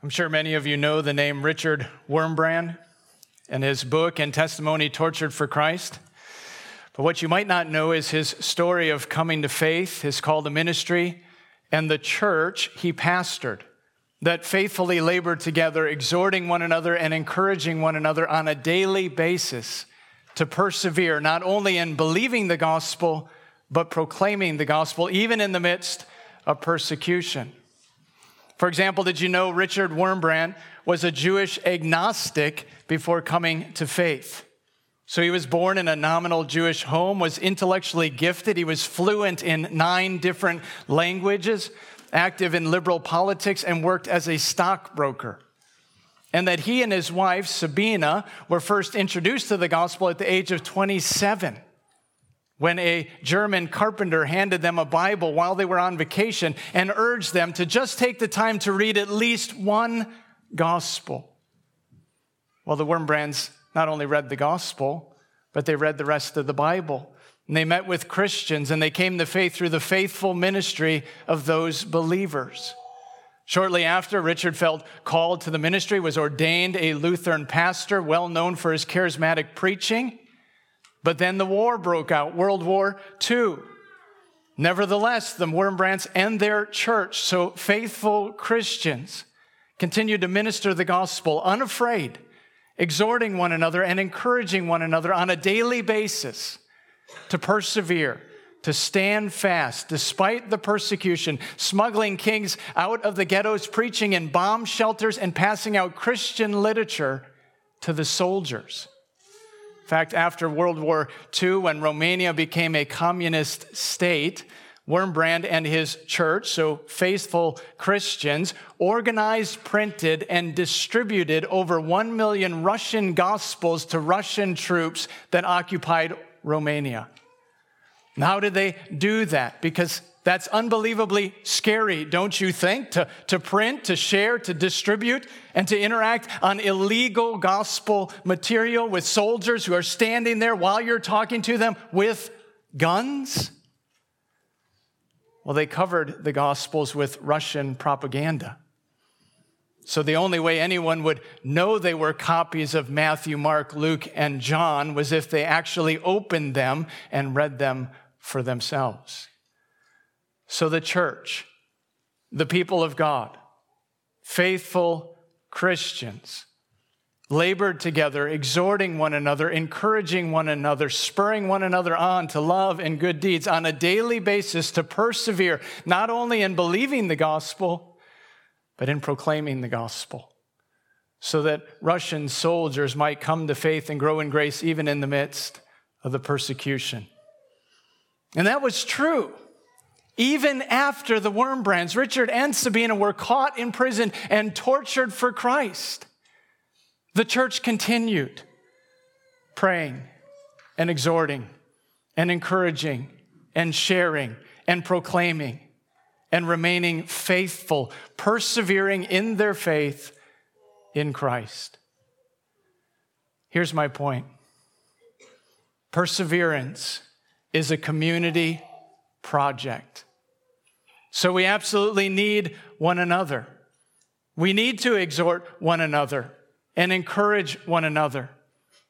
I'm sure many of you know the name Richard Wurmbrand and his book and testimony, Tortured for Christ. But what you might not know is his story of coming to faith, his call to ministry, and the church he pastored that faithfully labored together, exhorting one another and encouraging one another on a daily basis to persevere, not only in believing the gospel, but proclaiming the gospel, even in the midst of persecution. For example, did you know Richard Wurmbrand was a Jewish agnostic before coming to faith? So he was born in a nominal Jewish home, was intellectually gifted. He was fluent in nine different languages, active in liberal politics, and worked as a stockbroker. And that he and his wife, Sabina, were first introduced to the gospel at the age of 27 when a German carpenter handed them a Bible while they were on vacation and urged them to just take the time to read at least one gospel. Well, the Wurmbrands not only read the gospel, but they read the rest of the Bible. And they met with Christians and they came to faith through the faithful ministry of those believers. Shortly after, Richard felt called to the ministry, was ordained a Lutheran pastor, well known for his charismatic preaching. But then the war broke out, World War II. Nevertheless, the Wurmbrands and their church, so faithful Christians, continued to minister the gospel unafraid, exhorting one another and encouraging one another on a daily basis to persevere, to stand fast despite the persecution, smuggling kings out of the ghettos, preaching in bomb shelters, and passing out Christian literature to the soldiers fact, after World War II, when Romania became a communist state, Wurmbrand and his church, so faithful Christians, organized, printed, and distributed over 1 million Russian gospels to Russian troops that occupied Romania. How did they do that? Because that's unbelievably scary, don't you think? To, to print, to share, to distribute, and to interact on illegal gospel material with soldiers who are standing there while you're talking to them with guns? Well, they covered the gospels with Russian propaganda. So the only way anyone would know they were copies of Matthew, Mark, Luke, and John was if they actually opened them and read them for themselves. So the church, the people of God, faithful Christians, labored together, exhorting one another, encouraging one another, spurring one another on to love and good deeds on a daily basis to persevere, not only in believing the gospel, but in proclaiming the gospel, so that Russian soldiers might come to faith and grow in grace even in the midst of the persecution. And that was true. Even after the Wurmbrands, Richard and Sabina were caught in prison and tortured for Christ, the church continued praying and exhorting and encouraging and sharing and proclaiming and remaining faithful, persevering in their faith in Christ. Here's my point perseverance is a community project. So we absolutely need one another. We need to exhort one another and encourage one another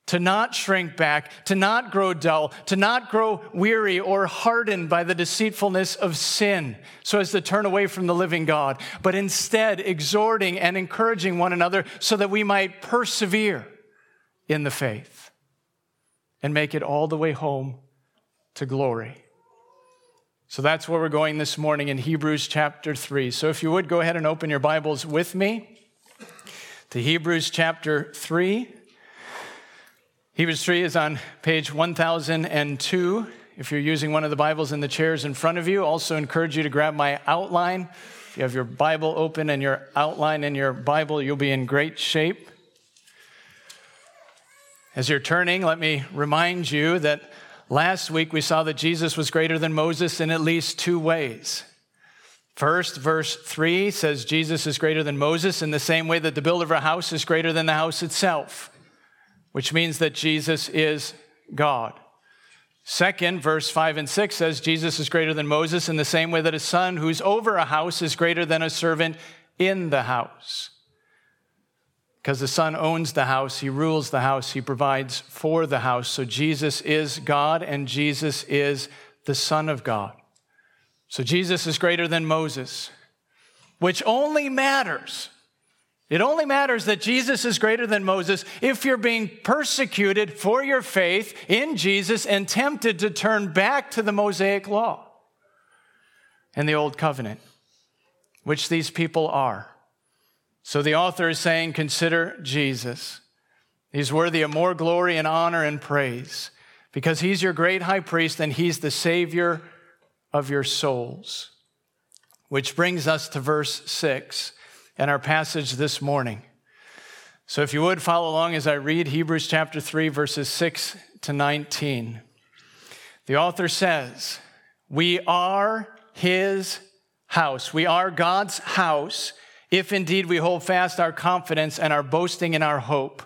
to not shrink back, to not grow dull, to not grow weary or hardened by the deceitfulness of sin, so as to turn away from the living God, but instead exhorting and encouraging one another so that we might persevere in the faith and make it all the way home to glory. So that's where we're going this morning in Hebrews chapter 3. So if you would go ahead and open your Bibles with me to Hebrews chapter 3. Hebrews 3 is on page 1002. If you're using one of the Bibles in the chairs in front of you, also encourage you to grab my outline. If you have your Bible open and your outline in your Bible, you'll be in great shape. As you're turning, let me remind you that Last week, we saw that Jesus was greater than Moses in at least two ways. First, verse 3 says Jesus is greater than Moses in the same way that the builder of a house is greater than the house itself, which means that Jesus is God. Second, verse 5 and 6 says Jesus is greater than Moses in the same way that a son who's over a house is greater than a servant in the house. Because the Son owns the house, He rules the house, He provides for the house. So Jesus is God and Jesus is the Son of God. So Jesus is greater than Moses, which only matters. It only matters that Jesus is greater than Moses if you're being persecuted for your faith in Jesus and tempted to turn back to the Mosaic law and the Old Covenant, which these people are. So the author is saying, consider Jesus. He's worthy of more glory and honor and praise because he's your great high priest and he's the Savior of your souls. Which brings us to verse 6 and our passage this morning. So if you would follow along as I read Hebrews chapter 3, verses 6 to 19. The author says, We are his house. We are God's house if indeed we hold fast our confidence and our boasting in our hope.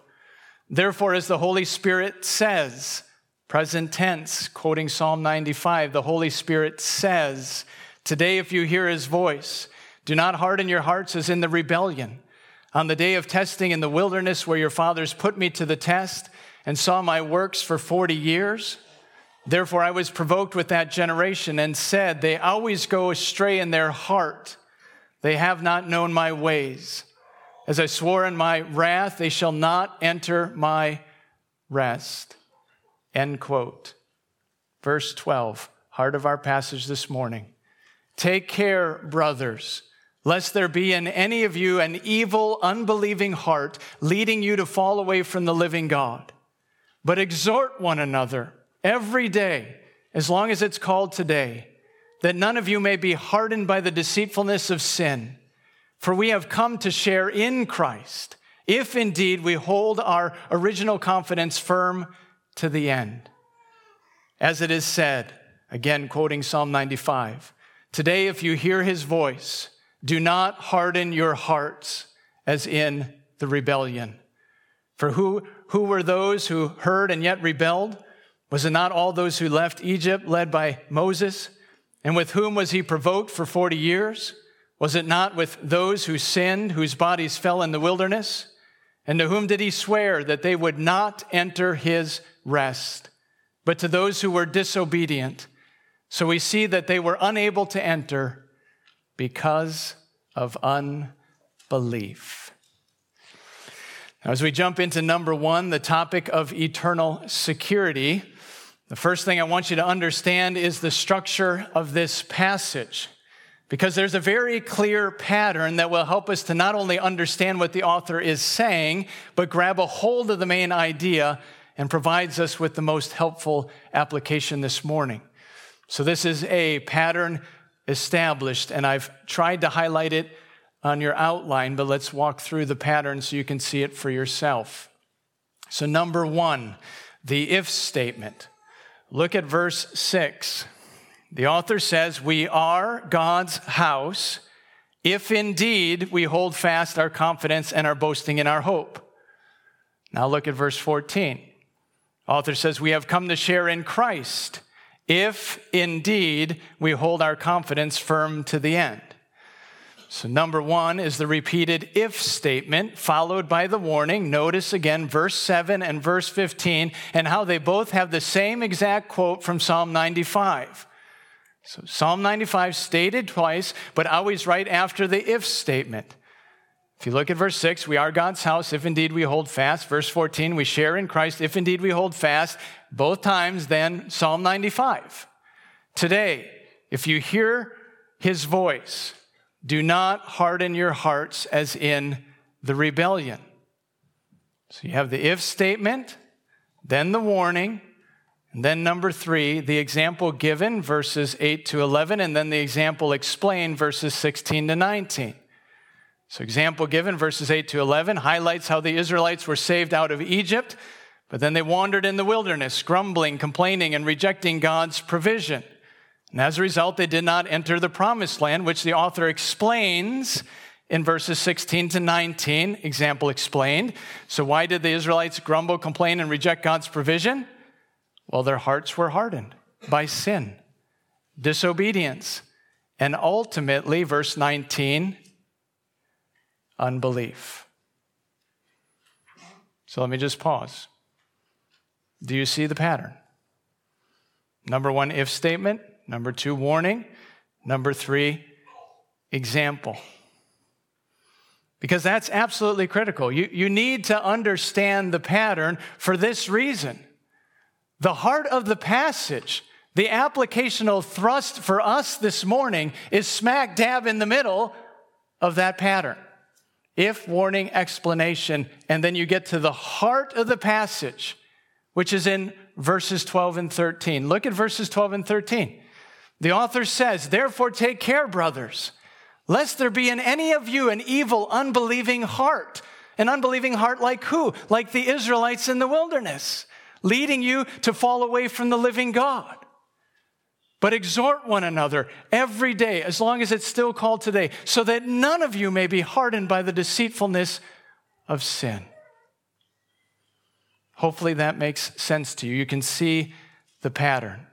Therefore, as the Holy Spirit says, present tense, quoting Psalm 95, the Holy Spirit says, Today, if you hear his voice, do not harden your hearts as in the rebellion. On the day of testing in the wilderness, where your fathers put me to the test and saw my works for 40 years, Therefore, I was provoked with that generation and said, They always go astray in their heart. They have not known my ways. As I swore in my wrath, they shall not enter my rest. End quote. Verse 12, heart of our passage this morning. Take care, brothers, lest there be in any of you an evil, unbelieving heart leading you to fall away from the living God. But exhort one another every day, as long as it's called today, that none of you may be hardened by the deceitfulness of sin. For we have come to share in Christ, if indeed we hold our original confidence firm to the end. As it is said, again quoting Psalm 95, today if you hear his voice, do not harden your hearts as in the rebellion. For who, who were those who heard and yet rebelled? Was it not all those who left Egypt led by Moses? And with whom was he provoked for 40 years? Was it not with those who sinned, whose bodies fell in the wilderness? And to whom did he swear that they would not enter his rest? But to those who were disobedient. So we see that they were unable to enter because of unbelief. Now, as we jump into number one, the topic of eternal security, the first thing I want you to understand is the structure of this passage, because there's a very clear pattern that will help us to not only understand what the author is saying, but grab a hold of the main idea and provides us with the most helpful application this morning. So, this is a pattern established, and I've tried to highlight it on your outline, but let's walk through the pattern so you can see it for yourself. So, number one, the if statement. Look at verse 6. The author says, We are God's house if indeed we hold fast our confidence and our boasting in our hope. Now look at verse 14. Author says, We have come to share in Christ if indeed we hold our confidence firm to the end. So, number one is the repeated if statement, followed by the warning. Notice again verse 7 and verse 15, and how they both have the same exact quote from Psalm 95. So, Psalm 95 stated twice, but always right after the if statement. If you look at verse 6, we are God's house if indeed we hold fast. Verse 14, we share in Christ if indeed we hold fast. Both times, then Psalm 95. Today, if you hear his voice, do not harden your hearts as in the rebellion. So you have the if statement, then the warning, and then number three, the example given, verses 8 to 11, and then the example explained, verses 16 to 19. So, example given, verses 8 to 11, highlights how the Israelites were saved out of Egypt, but then they wandered in the wilderness, grumbling, complaining, and rejecting God's provision. And as a result, they did not enter the promised land, which the author explains in verses 16 to 19. Example explained. So, why did the Israelites grumble, complain, and reject God's provision? Well, their hearts were hardened by sin, disobedience, and ultimately, verse 19, unbelief. So let me just pause. Do you see the pattern? Number one, if statement. Number two, warning. Number three, example. Because that's absolutely critical. You, you need to understand the pattern for this reason. The heart of the passage, the applicational thrust for us this morning, is smack dab in the middle of that pattern. If, warning, explanation, and then you get to the heart of the passage, which is in verses 12 and 13. Look at verses 12 and 13. The author says, Therefore, take care, brothers, lest there be in any of you an evil, unbelieving heart. An unbelieving heart like who? Like the Israelites in the wilderness, leading you to fall away from the living God. But exhort one another every day, as long as it's still called today, so that none of you may be hardened by the deceitfulness of sin. Hopefully that makes sense to you. You can see the pattern.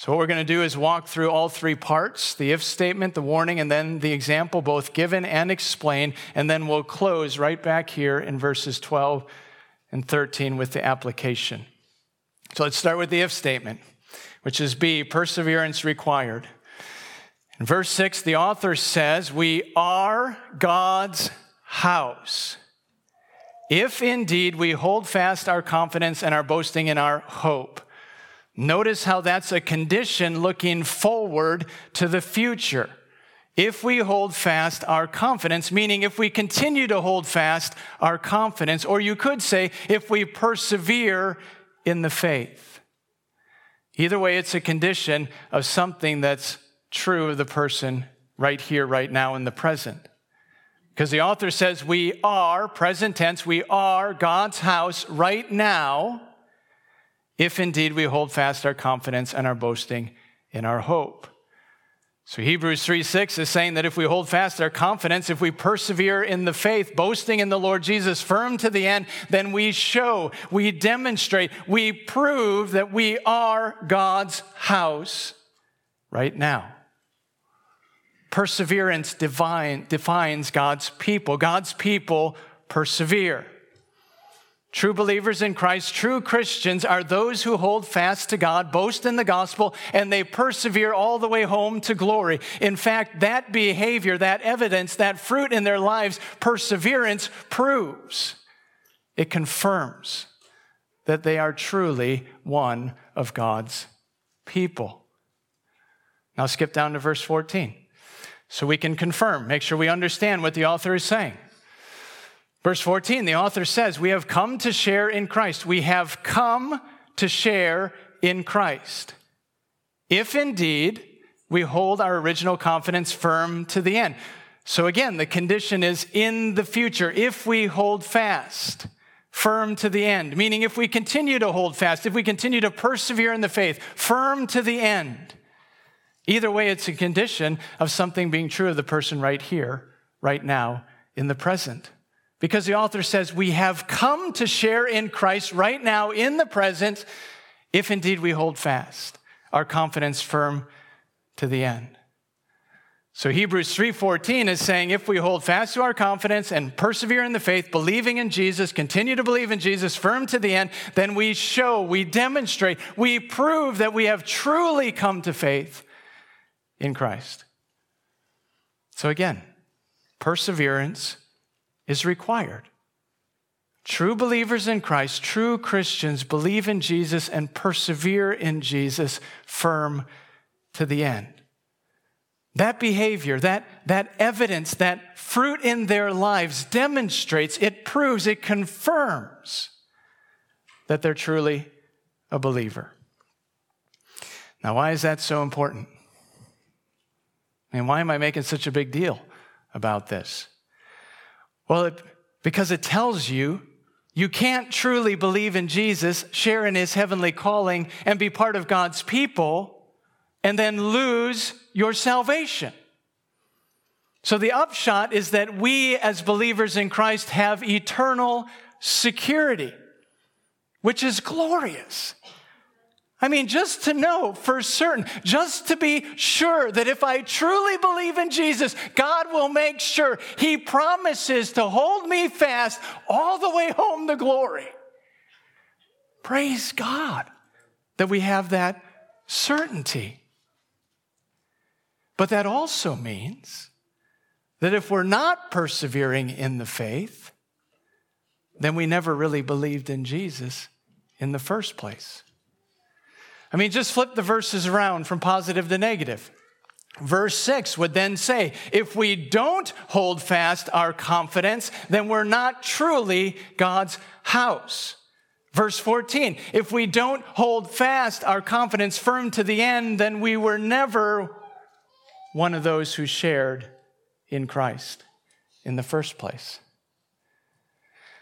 So, what we're going to do is walk through all three parts the if statement, the warning, and then the example, both given and explained. And then we'll close right back here in verses 12 and 13 with the application. So, let's start with the if statement, which is B, perseverance required. In verse 6, the author says, We are God's house if indeed we hold fast our confidence and our boasting in our hope. Notice how that's a condition looking forward to the future. If we hold fast our confidence, meaning if we continue to hold fast our confidence, or you could say, if we persevere in the faith. Either way, it's a condition of something that's true of the person right here, right now, in the present. Because the author says we are, present tense, we are God's house right now, if indeed we hold fast our confidence and our boasting in our hope. So Hebrews 3 6 is saying that if we hold fast our confidence, if we persevere in the faith, boasting in the Lord Jesus firm to the end, then we show, we demonstrate, we prove that we are God's house right now. Perseverance divine, defines God's people. God's people persevere. True believers in Christ, true Christians are those who hold fast to God, boast in the gospel, and they persevere all the way home to glory. In fact, that behavior, that evidence, that fruit in their lives, perseverance proves, it confirms that they are truly one of God's people. Now skip down to verse 14 so we can confirm, make sure we understand what the author is saying. Verse 14, the author says, We have come to share in Christ. We have come to share in Christ. If indeed we hold our original confidence firm to the end. So again, the condition is in the future, if we hold fast, firm to the end, meaning if we continue to hold fast, if we continue to persevere in the faith, firm to the end. Either way, it's a condition of something being true of the person right here, right now, in the present. Because the author says, We have come to share in Christ right now, in the present, if indeed we hold fast our confidence firm to the end. So Hebrews 3:14 is saying if we hold fast to our confidence and persevere in the faith, believing in Jesus, continue to believe in Jesus firm to the end, then we show, we demonstrate, we prove that we have truly come to faith in Christ. So again, perseverance is required. True believers in Christ, true Christians, believe in Jesus and persevere in Jesus firm to the end. That behavior, that, that evidence, that fruit in their lives demonstrates, it proves, it confirms that they're truly a believer. Now, why is that so important? And why am I making such a big deal about this? Well, it, because it tells you you can't truly believe in Jesus, share in his heavenly calling, and be part of God's people, and then lose your salvation. So the upshot is that we as believers in Christ have eternal security, which is glorious. I mean, just to know for certain, just to be sure that if I truly believe in Jesus, God will make sure He promises to hold me fast all the way home to glory. Praise God that we have that certainty. But that also means that if we're not persevering in the faith, then we never really believed in Jesus in the first place. I mean, just flip the verses around from positive to negative. Verse 6 would then say, if we don't hold fast our confidence, then we're not truly God's house. Verse 14, if we don't hold fast our confidence firm to the end, then we were never one of those who shared in Christ in the first place.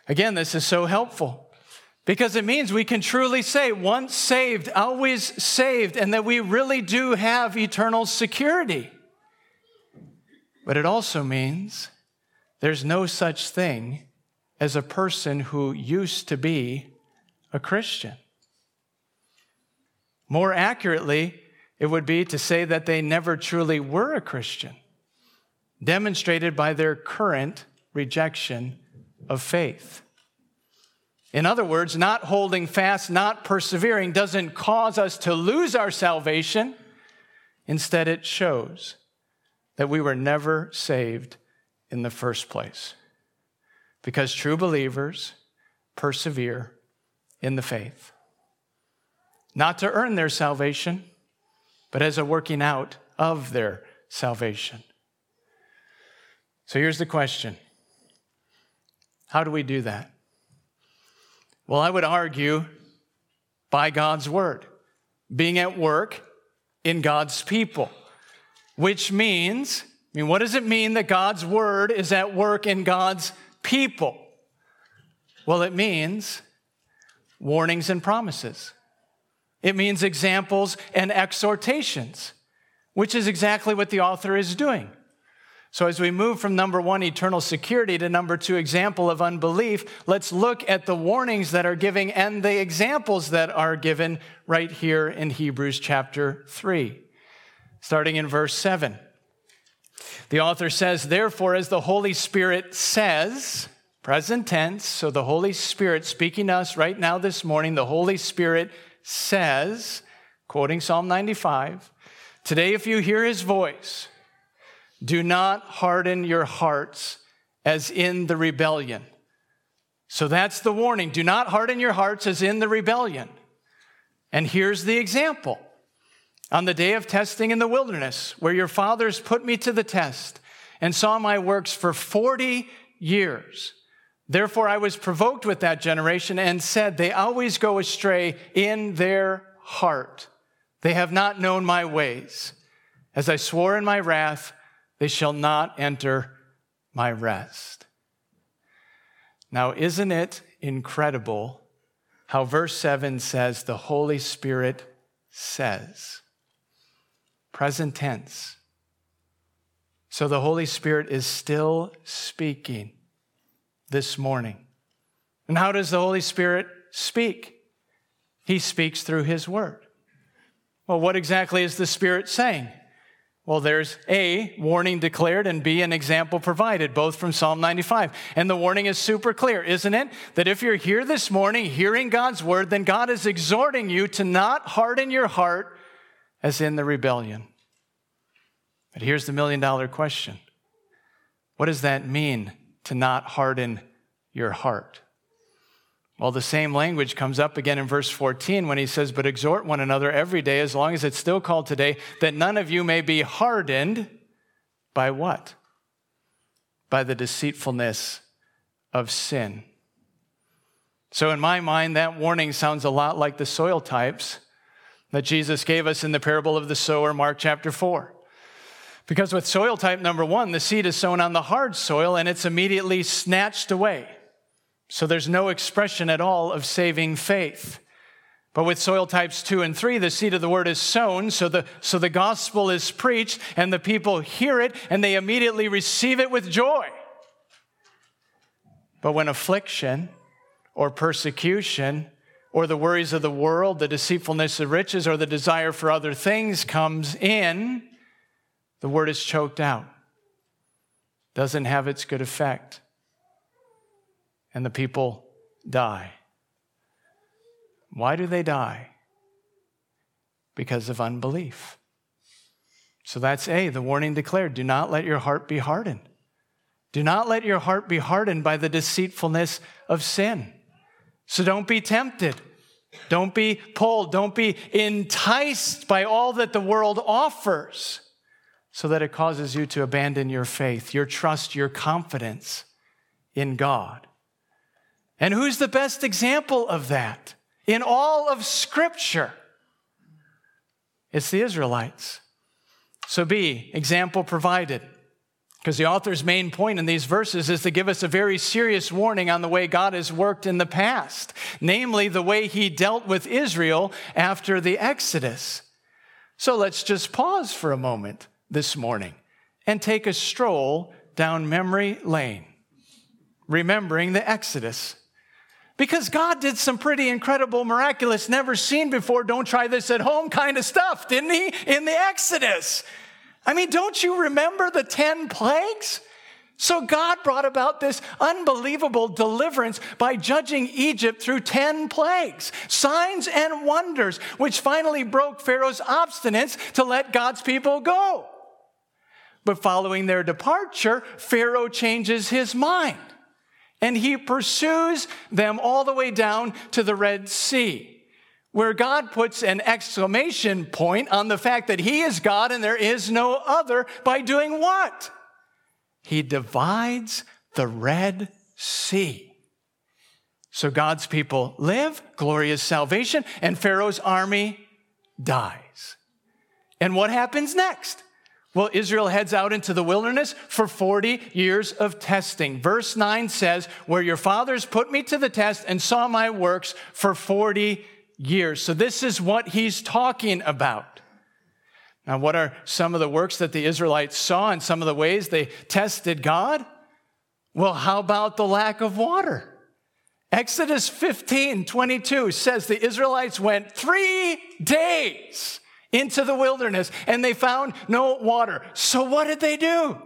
Again, this is so helpful because it means we can truly say, once saved, always saved, and that we really do have eternal security. But it also means there's no such thing as a person who used to be a Christian. More accurately, it would be to say that they never truly were a Christian, demonstrated by their current rejection of faith. In other words, not holding fast, not persevering doesn't cause us to lose our salvation. Instead, it shows that we were never saved in the first place. Because true believers persevere in the faith. Not to earn their salvation, but as a working out of their salvation. So here's the question How do we do that? Well, I would argue by God's word, being at work in God's people, which means, I mean, what does it mean that God's word is at work in God's people? Well, it means warnings and promises. It means examples and exhortations, which is exactly what the author is doing. So, as we move from number one, eternal security, to number two, example of unbelief, let's look at the warnings that are given and the examples that are given right here in Hebrews chapter 3, starting in verse 7. The author says, Therefore, as the Holy Spirit says, present tense, so the Holy Spirit speaking to us right now this morning, the Holy Spirit says, quoting Psalm 95, Today, if you hear his voice, do not harden your hearts as in the rebellion. So that's the warning. Do not harden your hearts as in the rebellion. And here's the example. On the day of testing in the wilderness, where your fathers put me to the test and saw my works for 40 years. Therefore, I was provoked with that generation and said, They always go astray in their heart. They have not known my ways. As I swore in my wrath, they shall not enter my rest. Now, isn't it incredible how verse 7 says the Holy Spirit says? Present tense. So the Holy Spirit is still speaking this morning. And how does the Holy Spirit speak? He speaks through His Word. Well, what exactly is the Spirit saying? Well, there's A, warning declared, and B, an example provided, both from Psalm 95. And the warning is super clear, isn't it? That if you're here this morning hearing God's word, then God is exhorting you to not harden your heart as in the rebellion. But here's the million dollar question What does that mean to not harden your heart? Well, the same language comes up again in verse 14 when he says, But exhort one another every day, as long as it's still called today, that none of you may be hardened by what? By the deceitfulness of sin. So, in my mind, that warning sounds a lot like the soil types that Jesus gave us in the parable of the sower, Mark chapter 4. Because with soil type number one, the seed is sown on the hard soil and it's immediately snatched away. So there's no expression at all of saving faith. But with soil types two and three, the seed of the word is sown, so the, so the gospel is preached, and the people hear it, and they immediately receive it with joy. But when affliction or persecution or the worries of the world, the deceitfulness of riches, or the desire for other things comes in, the word is choked out, doesn't have its good effect, and the people die. Why do they die? Because of unbelief. So that's A, the warning declared do not let your heart be hardened. Do not let your heart be hardened by the deceitfulness of sin. So don't be tempted. Don't be pulled. Don't be enticed by all that the world offers so that it causes you to abandon your faith, your trust, your confidence in God. And who's the best example of that in all of Scripture? It's the Israelites. So, B, example provided. Because the author's main point in these verses is to give us a very serious warning on the way God has worked in the past, namely the way he dealt with Israel after the Exodus. So let's just pause for a moment this morning and take a stroll down memory lane, remembering the Exodus. Because God did some pretty incredible, miraculous, never seen before, don't try this at home kind of stuff, didn't he? In the Exodus. I mean, don't you remember the 10 plagues? So God brought about this unbelievable deliverance by judging Egypt through 10 plagues, signs and wonders, which finally broke Pharaoh's obstinance to let God's people go. But following their departure, Pharaoh changes his mind and he pursues them all the way down to the Red Sea where God puts an exclamation point on the fact that He is God and there is no other by doing what? He divides the Red Sea. So God's people live, glorious salvation, and Pharaoh's army dies. And what happens next? Well, Israel heads out into the wilderness for 40 years of testing. Verse 9 says, Where your fathers put me to the test and saw my works for 40 years. So, this is what he's talking about. Now, what are some of the works that the Israelites saw and some of the ways they tested God? Well, how about the lack of water? Exodus 15 22 says the Israelites went three days into the wilderness and they found no water. So, what did they do?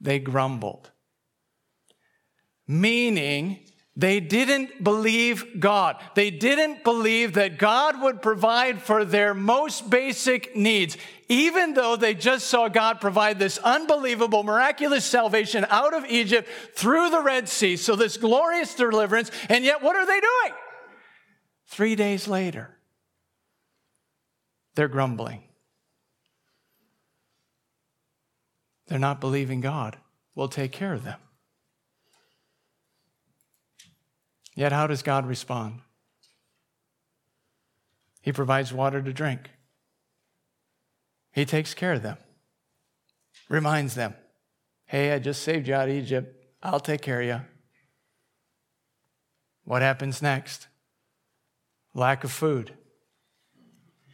They grumbled. Meaning, they didn't believe God. They didn't believe that God would provide for their most basic needs, even though they just saw God provide this unbelievable, miraculous salvation out of Egypt through the Red Sea. So, this glorious deliverance. And yet, what are they doing? Three days later, they're grumbling. They're not believing God will take care of them. Yet, how does God respond? He provides water to drink. He takes care of them, reminds them, hey, I just saved you out of Egypt. I'll take care of you. What happens next? Lack of food.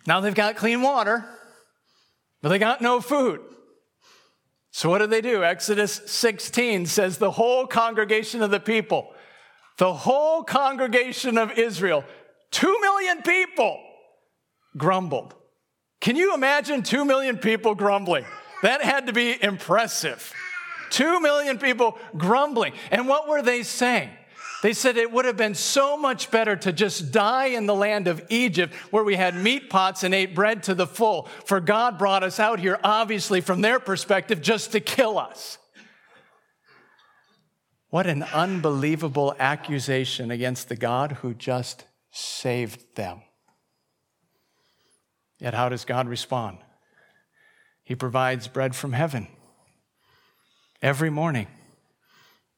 Now they've got clean water, but they got no food. So what do they do? Exodus 16 says the whole congregation of the people the whole congregation of Israel, two million people, grumbled. Can you imagine two million people grumbling? That had to be impressive. Two million people grumbling. And what were they saying? They said it would have been so much better to just die in the land of Egypt where we had meat pots and ate bread to the full. For God brought us out here, obviously, from their perspective, just to kill us. What an unbelievable accusation against the God who just saved them. Yet, how does God respond? He provides bread from heaven every morning,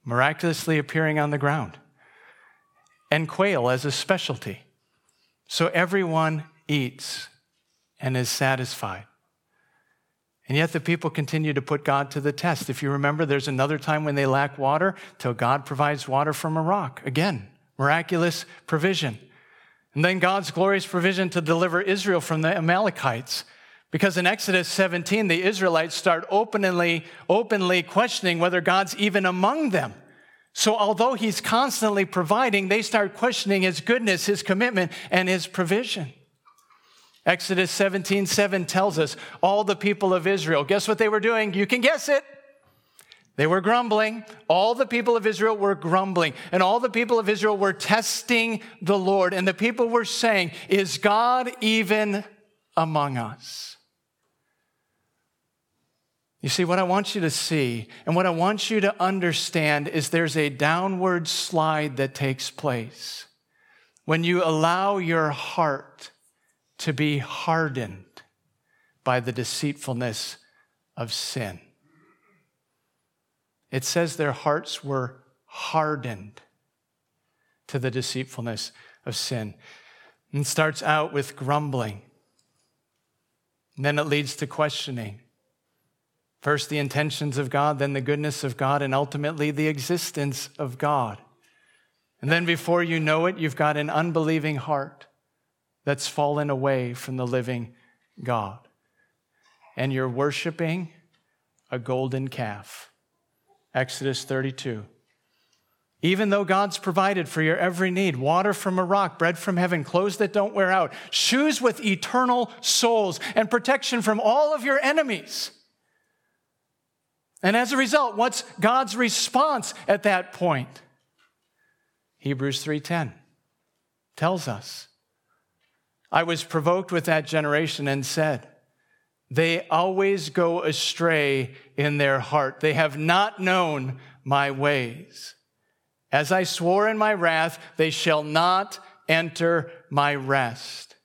miraculously appearing on the ground, and quail as a specialty. So everyone eats and is satisfied. And yet the people continue to put God to the test. If you remember, there's another time when they lack water till God provides water from a rock. Again, miraculous provision. And then God's glorious provision to deliver Israel from the Amalekites. Because in Exodus 17, the Israelites start openly, openly questioning whether God's even among them. So, although he's constantly providing, they start questioning his goodness, his commitment, and his provision. Exodus 17 7 tells us all the people of Israel, guess what they were doing? You can guess it. They were grumbling. All the people of Israel were grumbling. And all the people of Israel were testing the Lord. And the people were saying, Is God even among us? You see, what I want you to see and what I want you to understand is there's a downward slide that takes place when you allow your heart to be hardened by the deceitfulness of sin. It says their hearts were hardened to the deceitfulness of sin. And starts out with grumbling. And then it leads to questioning. First, the intentions of God, then the goodness of God, and ultimately the existence of God. And then before you know it, you've got an unbelieving heart that's fallen away from the living God. And you're worshiping a golden calf. Exodus 32. Even though God's provided for your every need water from a rock, bread from heaven, clothes that don't wear out, shoes with eternal soles, and protection from all of your enemies. And as a result, what's God's response at that point? Hebrews 3:10 tells us, I was provoked with that generation and said, they always go astray in their heart. They have not known my ways. As I swore in my wrath, they shall not enter my rest.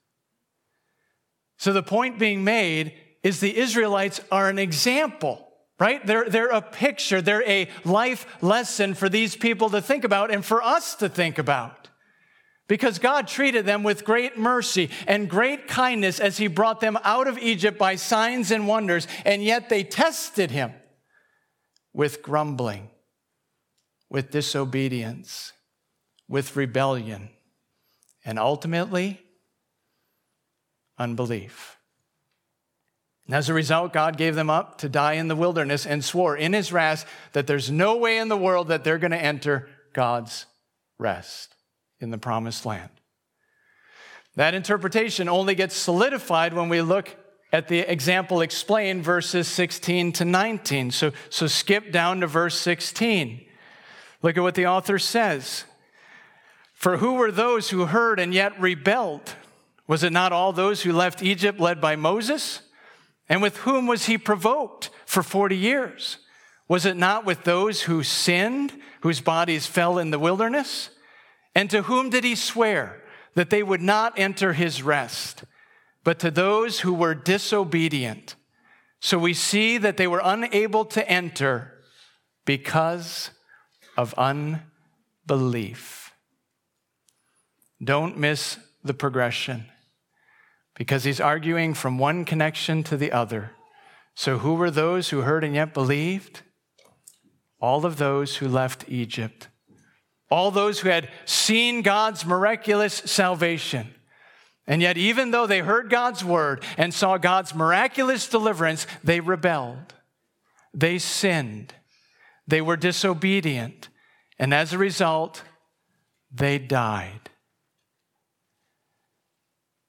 So the point being made is the Israelites are an example, right? They're, they're a picture, they're a life lesson for these people to think about and for us to think about because God treated them with great mercy and great kindness as He brought them out of Egypt by signs and wonders, and yet they tested Him with grumbling, with disobedience, with rebellion, and ultimately, unbelief. And as a result, God gave them up to die in the wilderness and swore in His wrath that there's no way in the world that they're going to enter God's rest in the promised land. That interpretation only gets solidified when we look at the example explained, verses 16 to 19. So, so skip down to verse 16. Look at what the author says. For who were those who heard and yet rebelled? Was it not all those who left Egypt led by Moses? And with whom was he provoked for 40 years? Was it not with those who sinned, whose bodies fell in the wilderness? And to whom did he swear that they would not enter his rest, but to those who were disobedient? So we see that they were unable to enter because of unbelief. Don't miss the progression because he's arguing from one connection to the other. So, who were those who heard and yet believed? All of those who left Egypt all those who had seen God's miraculous salvation. And yet, even though they heard God's word and saw God's miraculous deliverance, they rebelled. They sinned. They were disobedient. And as a result, they died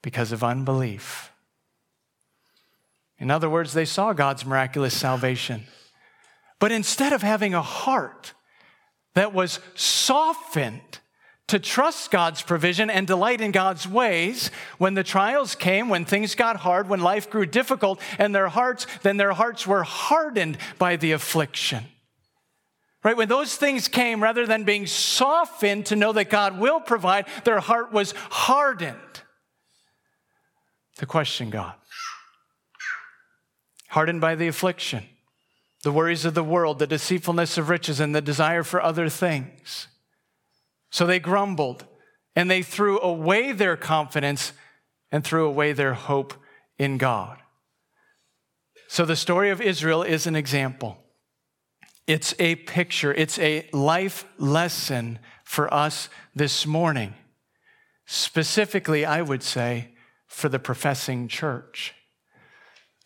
because of unbelief. In other words, they saw God's miraculous salvation. But instead of having a heart that was softened to trust God's provision and delight in God's ways when the trials came, when things got hard, when life grew difficult, and their hearts, then their hearts were hardened by the affliction. Right? When those things came, rather than being softened to know that God will provide, their heart was hardened to question God. Hardened by the affliction the worries of the world, the deceitfulness of riches, and the desire for other things. So they grumbled and they threw away their confidence and threw away their hope in God. So the story of Israel is an example. It's a picture, it's a life lesson for us this morning. Specifically, I would say, for the professing church.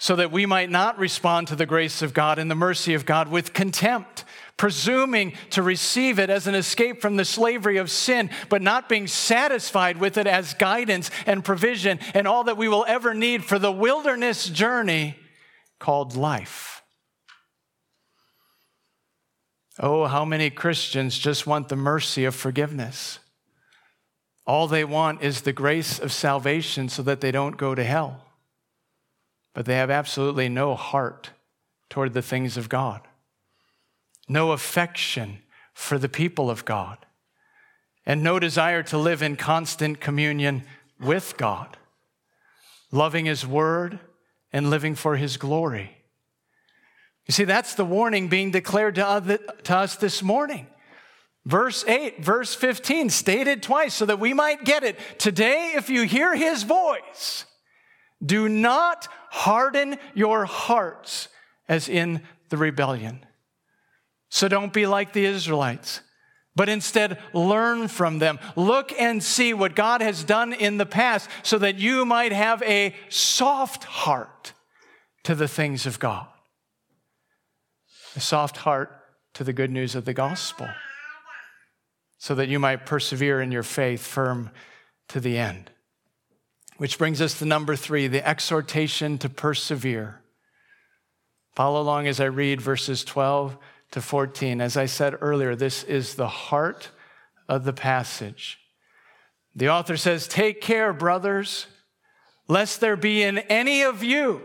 so that we might not respond to the grace of God and the mercy of God with contempt, presuming to receive it as an escape from the slavery of sin, but not being satisfied with it as guidance and provision and all that we will ever need for the wilderness journey called life. Oh, how many Christians just want the mercy of forgiveness? All they want is the grace of salvation so that they don't go to hell but they have absolutely no heart toward the things of God, no affection for the people of God, and no desire to live in constant communion with God, loving His Word and living for His glory. You see, that's the warning being declared to us this morning. Verse 8, verse 15, stated twice so that we might get it. Today, if you hear his voice, do not harden your hearts as in the rebellion. So don't be like the Israelites, but instead learn from them. Look and see what God has done in the past so that you might have a soft heart to the things of God. A soft heart to the good news of the gospel so that you might persevere in your faith firm to the end. Which brings us to number three the exhortation to persevere. Follow along as I read verses 12 to 14. As I said earlier, this is the heart of the passage. The author says, Take care, brothers, lest there be in any of you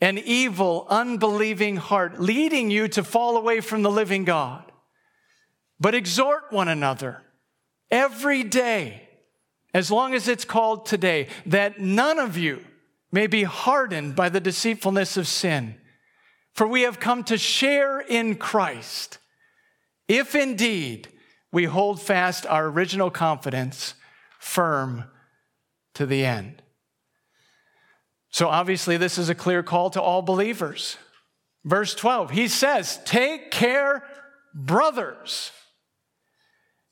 an evil, unbelieving heart, leading you to fall away from the living God. But exhort one another every day as long as it's called today, that none of you may be hardened by the deceitfulness of sin. For we have come to share in Christ, if indeed we hold fast our original confidence firm to the end. So obviously, this is a clear call to all believers. Verse 12, he says, Take care, brothers.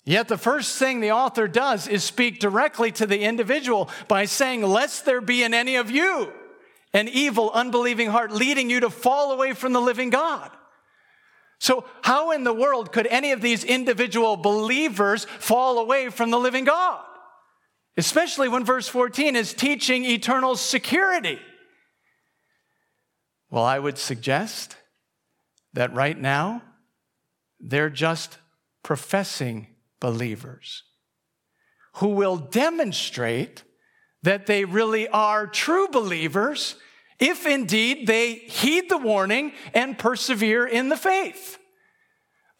Yet the first thing the author does is speak directly to the individual by saying, Lest there be in any of you an evil, unbelieving heart leading you to fall away from the living God. So, how in the world could any of these individual believers fall away from the living God? Especially when verse 14 is teaching eternal security. Well, I would suggest that right now they're just professing believers who will demonstrate that they really are true believers if indeed they heed the warning and persevere in the faith.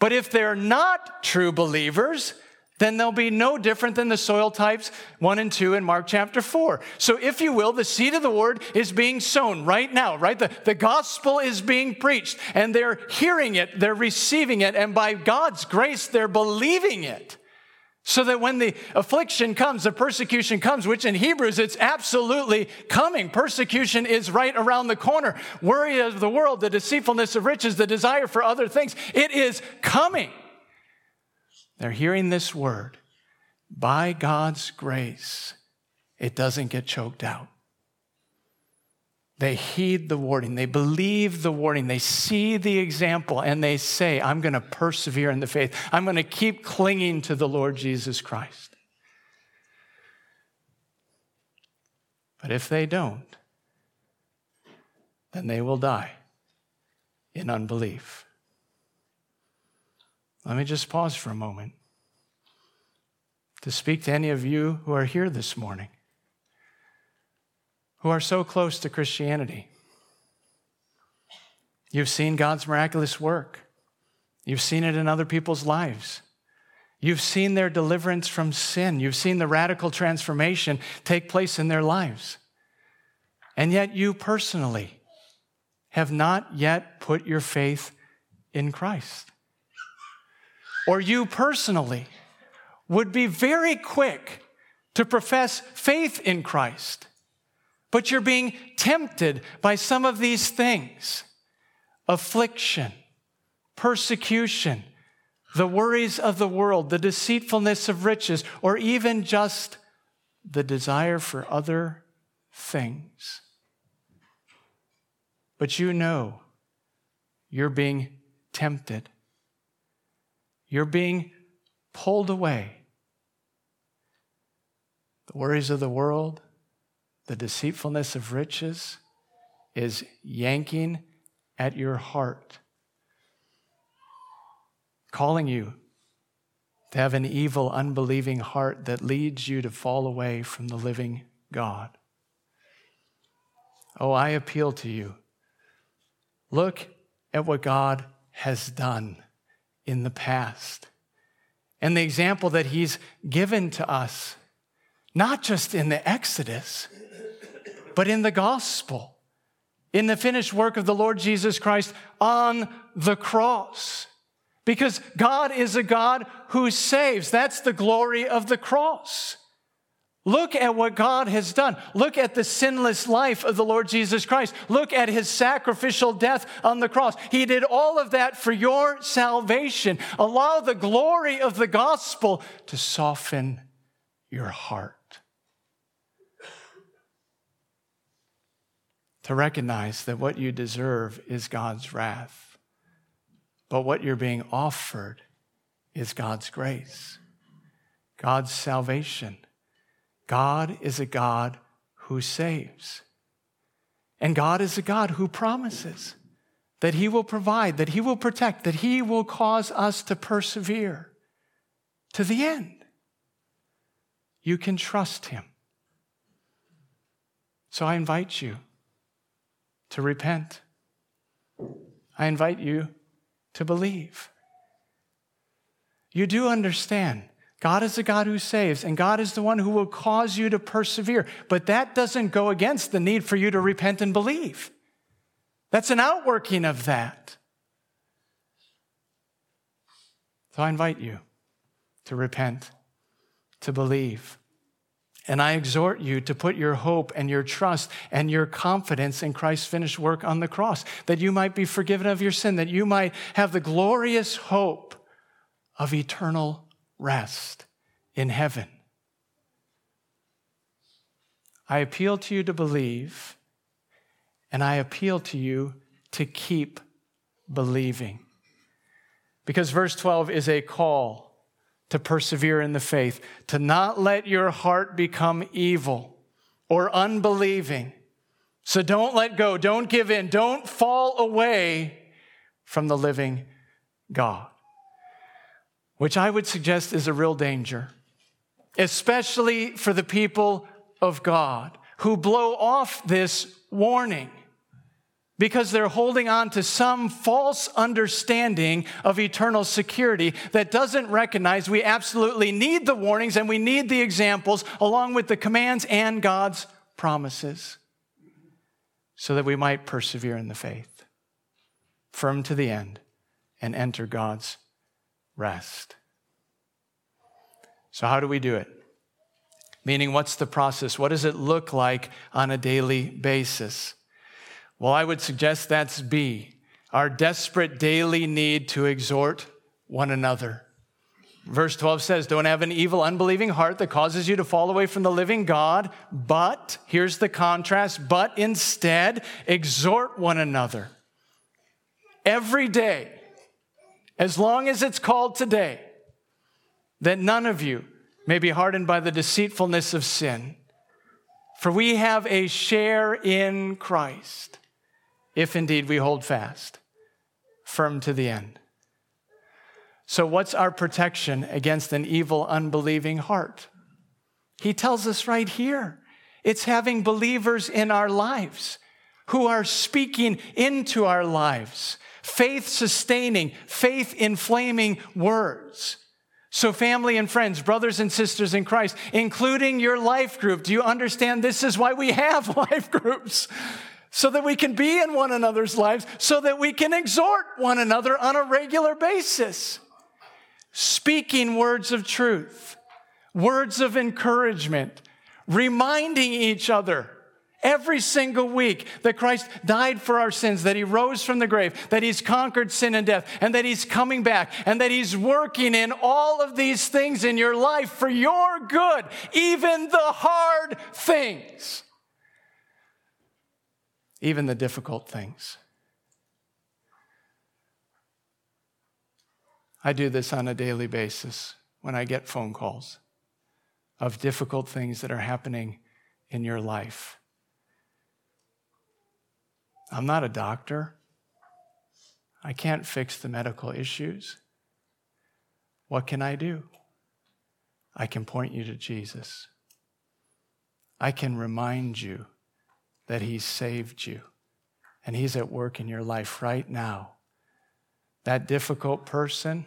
But if they're not true believers, then they'll be no different than the soil types one and two in Mark chapter four. So, if you will, the seed of the word is being sown right now, right? The, the gospel is being preached, and they're hearing it, they're receiving it, and by God's grace, they're believing it. So that when the affliction comes, the persecution comes, which in Hebrews it's absolutely coming. Persecution is right around the corner. Worry of the world, the deceitfulness of riches, the desire for other things, it is coming. They're hearing this word. By God's grace, it doesn't get choked out. They heed the warning, they believe the warning, they see the example, and they say, I'm going to persevere in the faith. I'm going to keep clinging to the Lord Jesus Christ. But if they don't, then they will die in unbelief. Let me just pause for a moment to speak to any of you who are here this morning, who are so close to Christianity. You've seen God's miraculous work. You've seen it in other people's lives. You've seen their deliverance from sin. You've seen the radical transformation take place in their lives. And yet, you personally have not yet put your faith in Christ or you personally would be very quick to profess faith in Christ, but you're being tempted by some of these things affliction, persecution, the worries of the world, the deceitfulness of riches, or even just the desire for other things. but you know you're being tempted. You're being pulled away. The worries of the world, the deceitfulness of riches is yanking at your heart, calling you to have an evil, unbelieving heart that leads you to fall away from the living God. Oh, I appeal to you. Look at what God has done in the past and the example that He's given to us, not just in the Exodus, but in the gospel, in the finished work of the Lord Jesus Christ on the cross. Because God is a God who saves. That's the glory of the cross. Look at what God has done. Look at the sinless life of the Lord Jesus Christ. Look at his sacrificial death on the cross. He did all of that for your salvation. Allow the glory of the gospel to soften your heart. To recognize that what you deserve is God's wrath but what you're being offered is God's grace, God's salvation. God is a God who saves. And God is a God who promises that He will provide, that He will protect, that He will cause us to persevere to the end. You can trust Him. So I invite you to repent. I invite you to believe. You do understand. God is the God who saves, and God is the one who will cause you to persevere. But that doesn't go against the need for you to repent and believe. That's an outworking of that. So I invite you to repent, to believe, and I exhort you to put your hope and your trust and your confidence in Christ's finished work on the cross, that you might be forgiven of your sin, that you might have the glorious hope of eternal rest in heaven. I appeal to you to believe, and I appeal to you to keep believing. Because verse 12 is a call to persevere in the faith, to not let your heart become evil or unbelieving. So don't let go, don't give in, don't fall away from the living God, which I would suggest is a real danger, especially for the people of God who blow off this warning because they're holding on to some false understanding of eternal security that doesn't recognize we absolutely need the warnings and we need the examples along with the commands and God's promises so that we might persevere in the faith, firm to the end, and enter God's rest. So, how do we do it? Meaning, what's the process? What does it look like on a daily basis? Well, I would suggest that's B, our desperate daily need to exhort one another. Verse 12 says, Don't have an evil, unbelieving heart that causes you to fall away from the living God, but, here's the contrast, but instead exhort one another every day, as long as it's called today, that none of you may be hardened by the deceitfulness of sin. For we have a share in Christ if indeed we hold fast, firm to the end. So, what's our protection against an evil, unbelieving heart? He tells us right here it's having believers in our lives who are speaking into our lives, faith sustaining, faith inflaming words. So, family and friends, brothers and sisters in Christ, including your life group, do you understand this is why we have life groups? so that we can be in one another's lives, so that we can exhort one another on a regular basis. Speaking words of truth, words of encouragement, reminding each other every single week that Christ died for our sins, that he rose from the grave, that he's conquered sin and death, and that he's coming back, and that he's working in all of these things in your life for your good, even the hard things. even the difficult things. I do this on a daily basis when I get phone calls of difficult things that are happening in your life. I'm not a doctor. I can't fix the medical issues. What can I do? I can point you to Jesus. I can remind you that He saved you and He's at work in your life right now. That difficult person,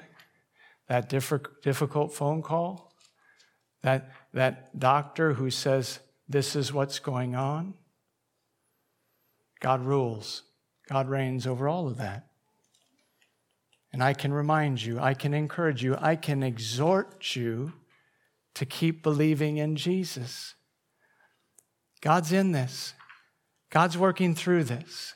that difficult phone call, that, that doctor who says, This is what's going on. God rules, God reigns over all of that. And I can remind you, I can encourage you, I can exhort you to keep believing in Jesus. God's in this, God's working through this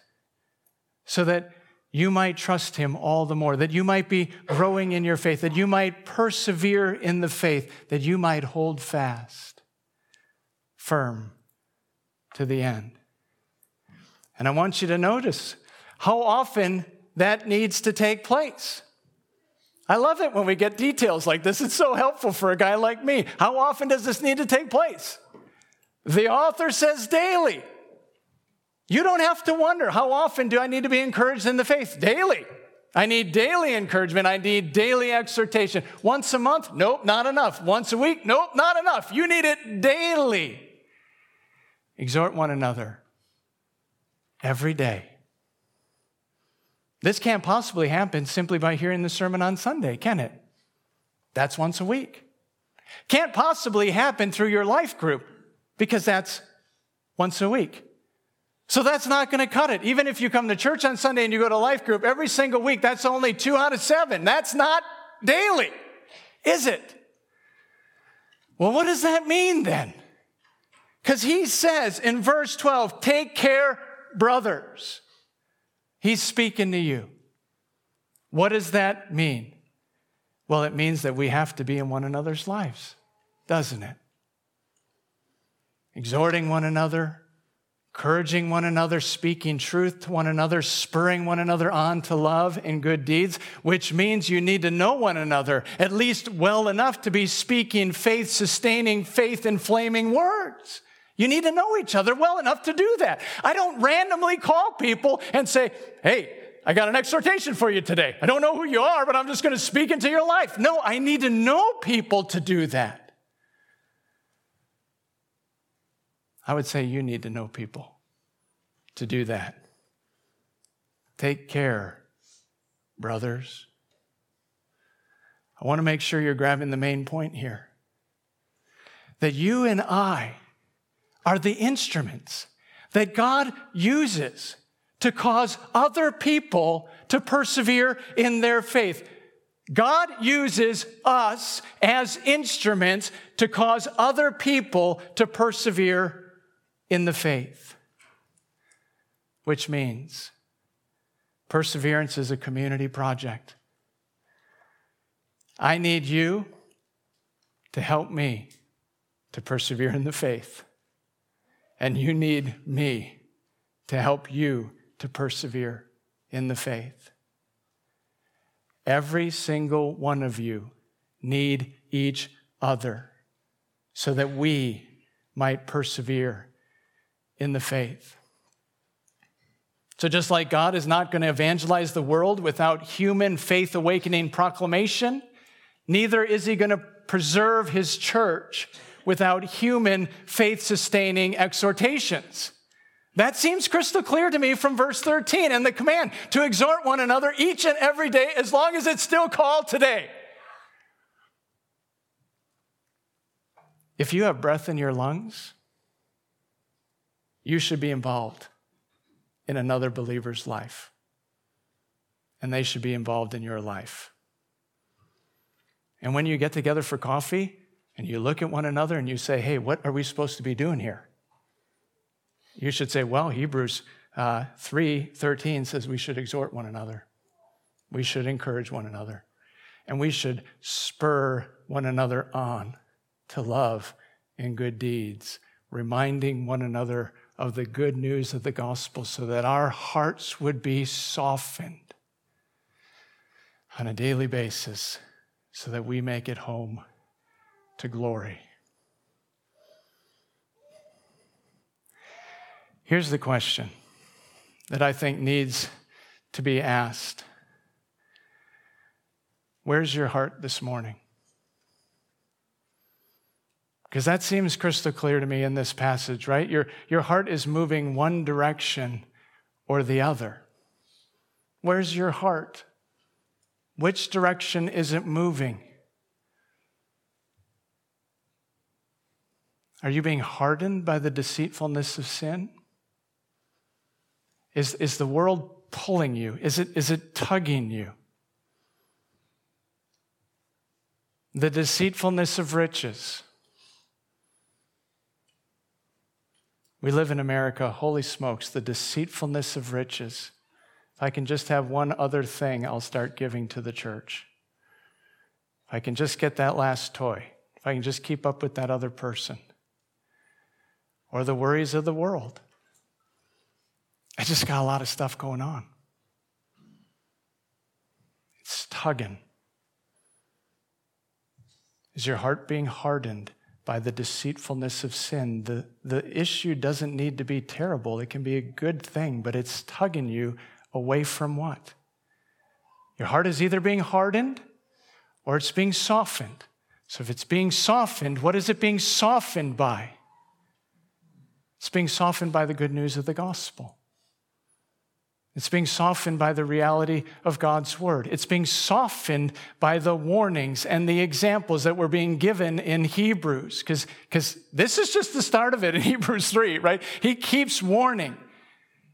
so that you might trust Him all the more, that you might be growing in your faith, that you might persevere in the faith, that you might hold fast, firm to the end. And I want you to notice how often that needs to take place. I love it when we get details like this. It's so helpful for a guy like me. How often does this need to take place? The author says daily. You don't have to wonder how often do I need to be encouraged in the faith? Daily. I need daily encouragement. I need daily exhortation. Once a month? Nope, not enough. Once a week? Nope, not enough. You need it daily. Exhort one another every day. This can't possibly happen simply by hearing the sermon on Sunday, can it? That's once a week. Can't possibly happen through your life group because that's once a week. So that's not going to cut it. Even if you come to church on Sunday and you go to life group every single week, that's only two out of seven. That's not daily, is it? Well, what does that mean then? Because he says in verse 12, take care, brothers. He's speaking to you. What does that mean? Well, it means that we have to be in one another's lives, doesn't it? Exhorting one another, encouraging one another, speaking truth to one another, spurring one another on to love and good deeds, which means you need to know one another at least well enough to be speaking faith sustaining, faith inflaming words. You need to know each other well enough to do that. I don't randomly call people and say, hey, I got an exhortation for you today. I don't know who you are, but I'm just going to speak into your life. No, I need to know people to do that. I would say you need to know people to do that. Take care, brothers. I want to make sure you're grabbing the main point here that you and I are the instruments that God uses to cause other people to persevere in their faith. God uses us as instruments to cause other people to persevere in the faith, which means perseverance is a community project. I need you to help me to persevere in the faith. And you need me to help you to persevere in the faith. Every single one of you need each other so that we might persevere in the faith. So, just like God is not going to evangelize the world without human faith awakening proclamation, neither is he going to preserve his church without human faith sustaining exhortations. That seems crystal clear to me from verse 13 and the command to exhort one another each and every day as long as it's still called today. If you have breath in your lungs, you should be involved in another believer's life, and they should be involved in your life. And when you get together for coffee, and you look at one another and you say, hey, what are we supposed to be doing here? You should say, well, Hebrews uh, 3 13 says we should exhort one another, we should encourage one another, and we should spur one another on to love and good deeds, reminding one another of the good news of the gospel so that our hearts would be softened on a daily basis so that we make it home to glory. Here's the question that I think needs to be asked Where's your heart this morning? Because that seems crystal clear to me in this passage, right? Your, your heart is moving one direction or the other. Where's your heart? Which direction is it moving? Are you being hardened by the deceitfulness of sin? Is, is the world pulling you? Is it, is it tugging you? The deceitfulness of riches. We live in America, holy smokes, the deceitfulness of riches. If I can just have one other thing, I'll start giving to the church. If I can just get that last toy, if I can just keep up with that other person, or the worries of the world. I just got a lot of stuff going on. It's tugging. Is your heart being hardened by the deceitfulness of sin? The, the issue doesn't need to be terrible. It can be a good thing, but it's tugging you away from what? Your heart is either being hardened or it's being softened. So if it's being softened, what is it being softened by? It's being softened by the good news of the gospel. It's being softened by the reality of God's word. It's being softened by the warnings and the examples that were being given in Hebrews, because this is just the start of it in Hebrews 3, right? He keeps warning.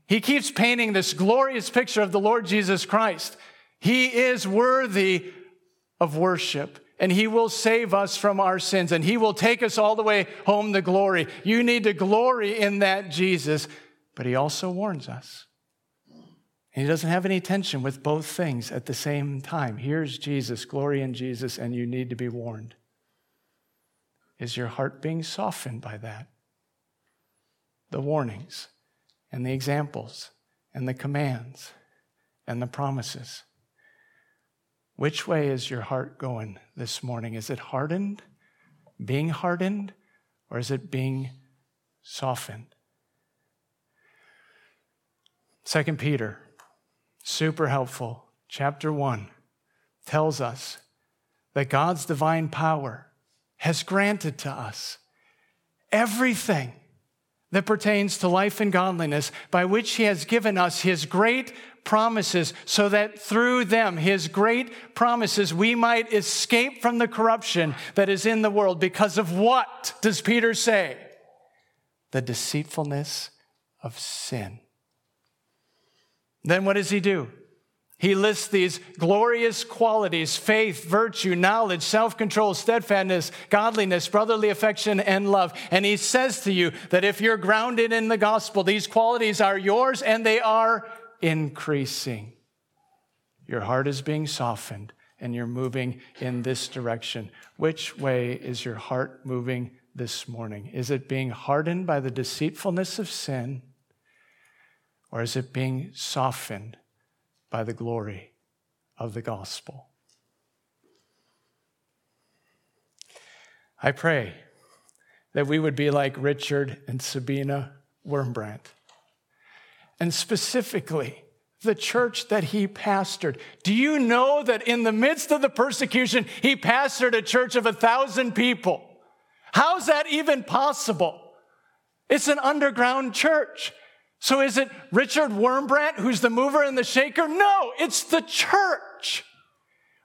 He keeps painting this glorious picture of the Lord Jesus Christ. He is worthy of worship and he will save us from our sins and he will take us all the way home to glory. You need to glory in that Jesus, but he also warns us. He doesn't have any tension with both things at the same time. Here's Jesus, glory in Jesus, and you need to be warned. Is your heart being softened by that? The warnings and the examples and the commands and the promises. Which way is your heart going this morning? Is it hardened, being hardened, or is it being softened? Second Peter super helpful. Chapter 1 tells us that God's divine power has granted to us everything that pertains to life and godliness, by which He has given us His great promises, so that through them, His great promises, we might escape from the corruption that is in the world. Because of what does Peter say? The deceitfulness of sin. Then what does he do? He lists these glorious qualities faith, virtue, knowledge, self control, steadfastness, godliness, brotherly affection, and love. And he says to you that if you're grounded in the gospel, these qualities are yours and they are increasing. Your heart is being softened and you're moving in this direction. Which way is your heart moving this morning? Is it being hardened by the deceitfulness of sin? Or is it being softened by the glory of the gospel? I pray that we would be like Richard and Sabina Wurmbrand. And specifically, the church that he pastored. Do you know that in the midst of the persecution, he pastored a church of a thousand people? How's that even possible? It's an underground church. So is it Richard Wurmbrand who's the mover and the shaker? No, it's the church.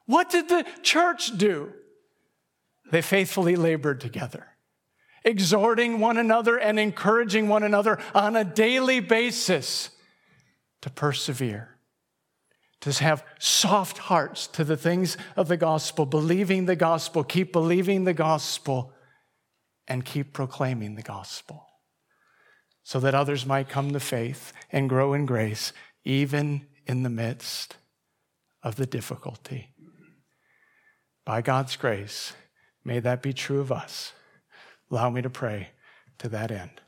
What did the church do? They faithfully labored together, exhorting one another and encouraging one another on a daily basis to persevere, to have soft hearts to the things of the gospel, believing the gospel, keep believing the gospel, and keep proclaiming the gospel so that others might come to faith and grow in grace, even in the midst of the difficulty. By God's grace, may that be true of us. Allow me to pray to that end.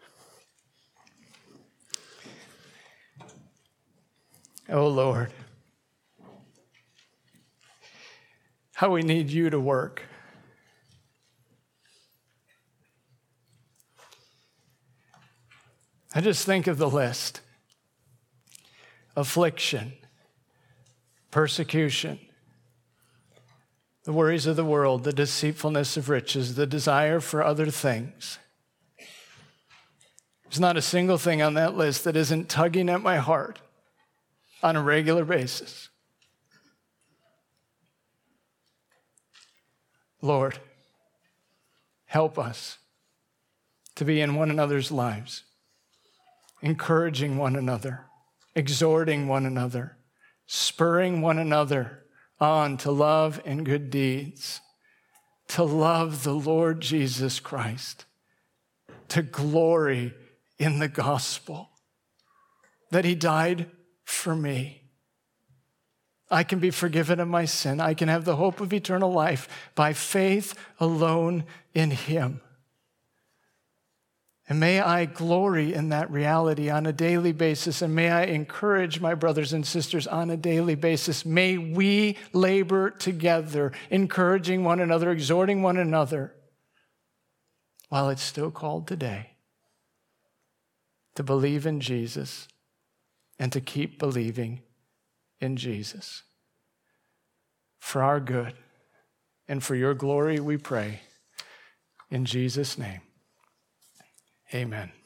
Oh Lord, how we need you to work. I just think of the list affliction, persecution, the worries of the world, the deceitfulness of riches, the desire for other things. There's not a single thing on that list that isn't tugging at my heart on a regular basis. Lord, help us to be in one another's lives, encouraging one another, exhorting one another, spurring one another on to love and good deeds, to love the Lord Jesus Christ, to glory in the gospel that he died for me. I can be forgiven of my sin. I can have the hope of eternal life by faith alone in him. And may I glory in that reality on a daily basis, and may I encourage my brothers and sisters on a daily basis. May we labor together, encouraging one another, exhorting one another, while it's still called today to believe in Jesus and to keep believing in Jesus. For our good and for your glory, we pray. In Jesus' name, amen.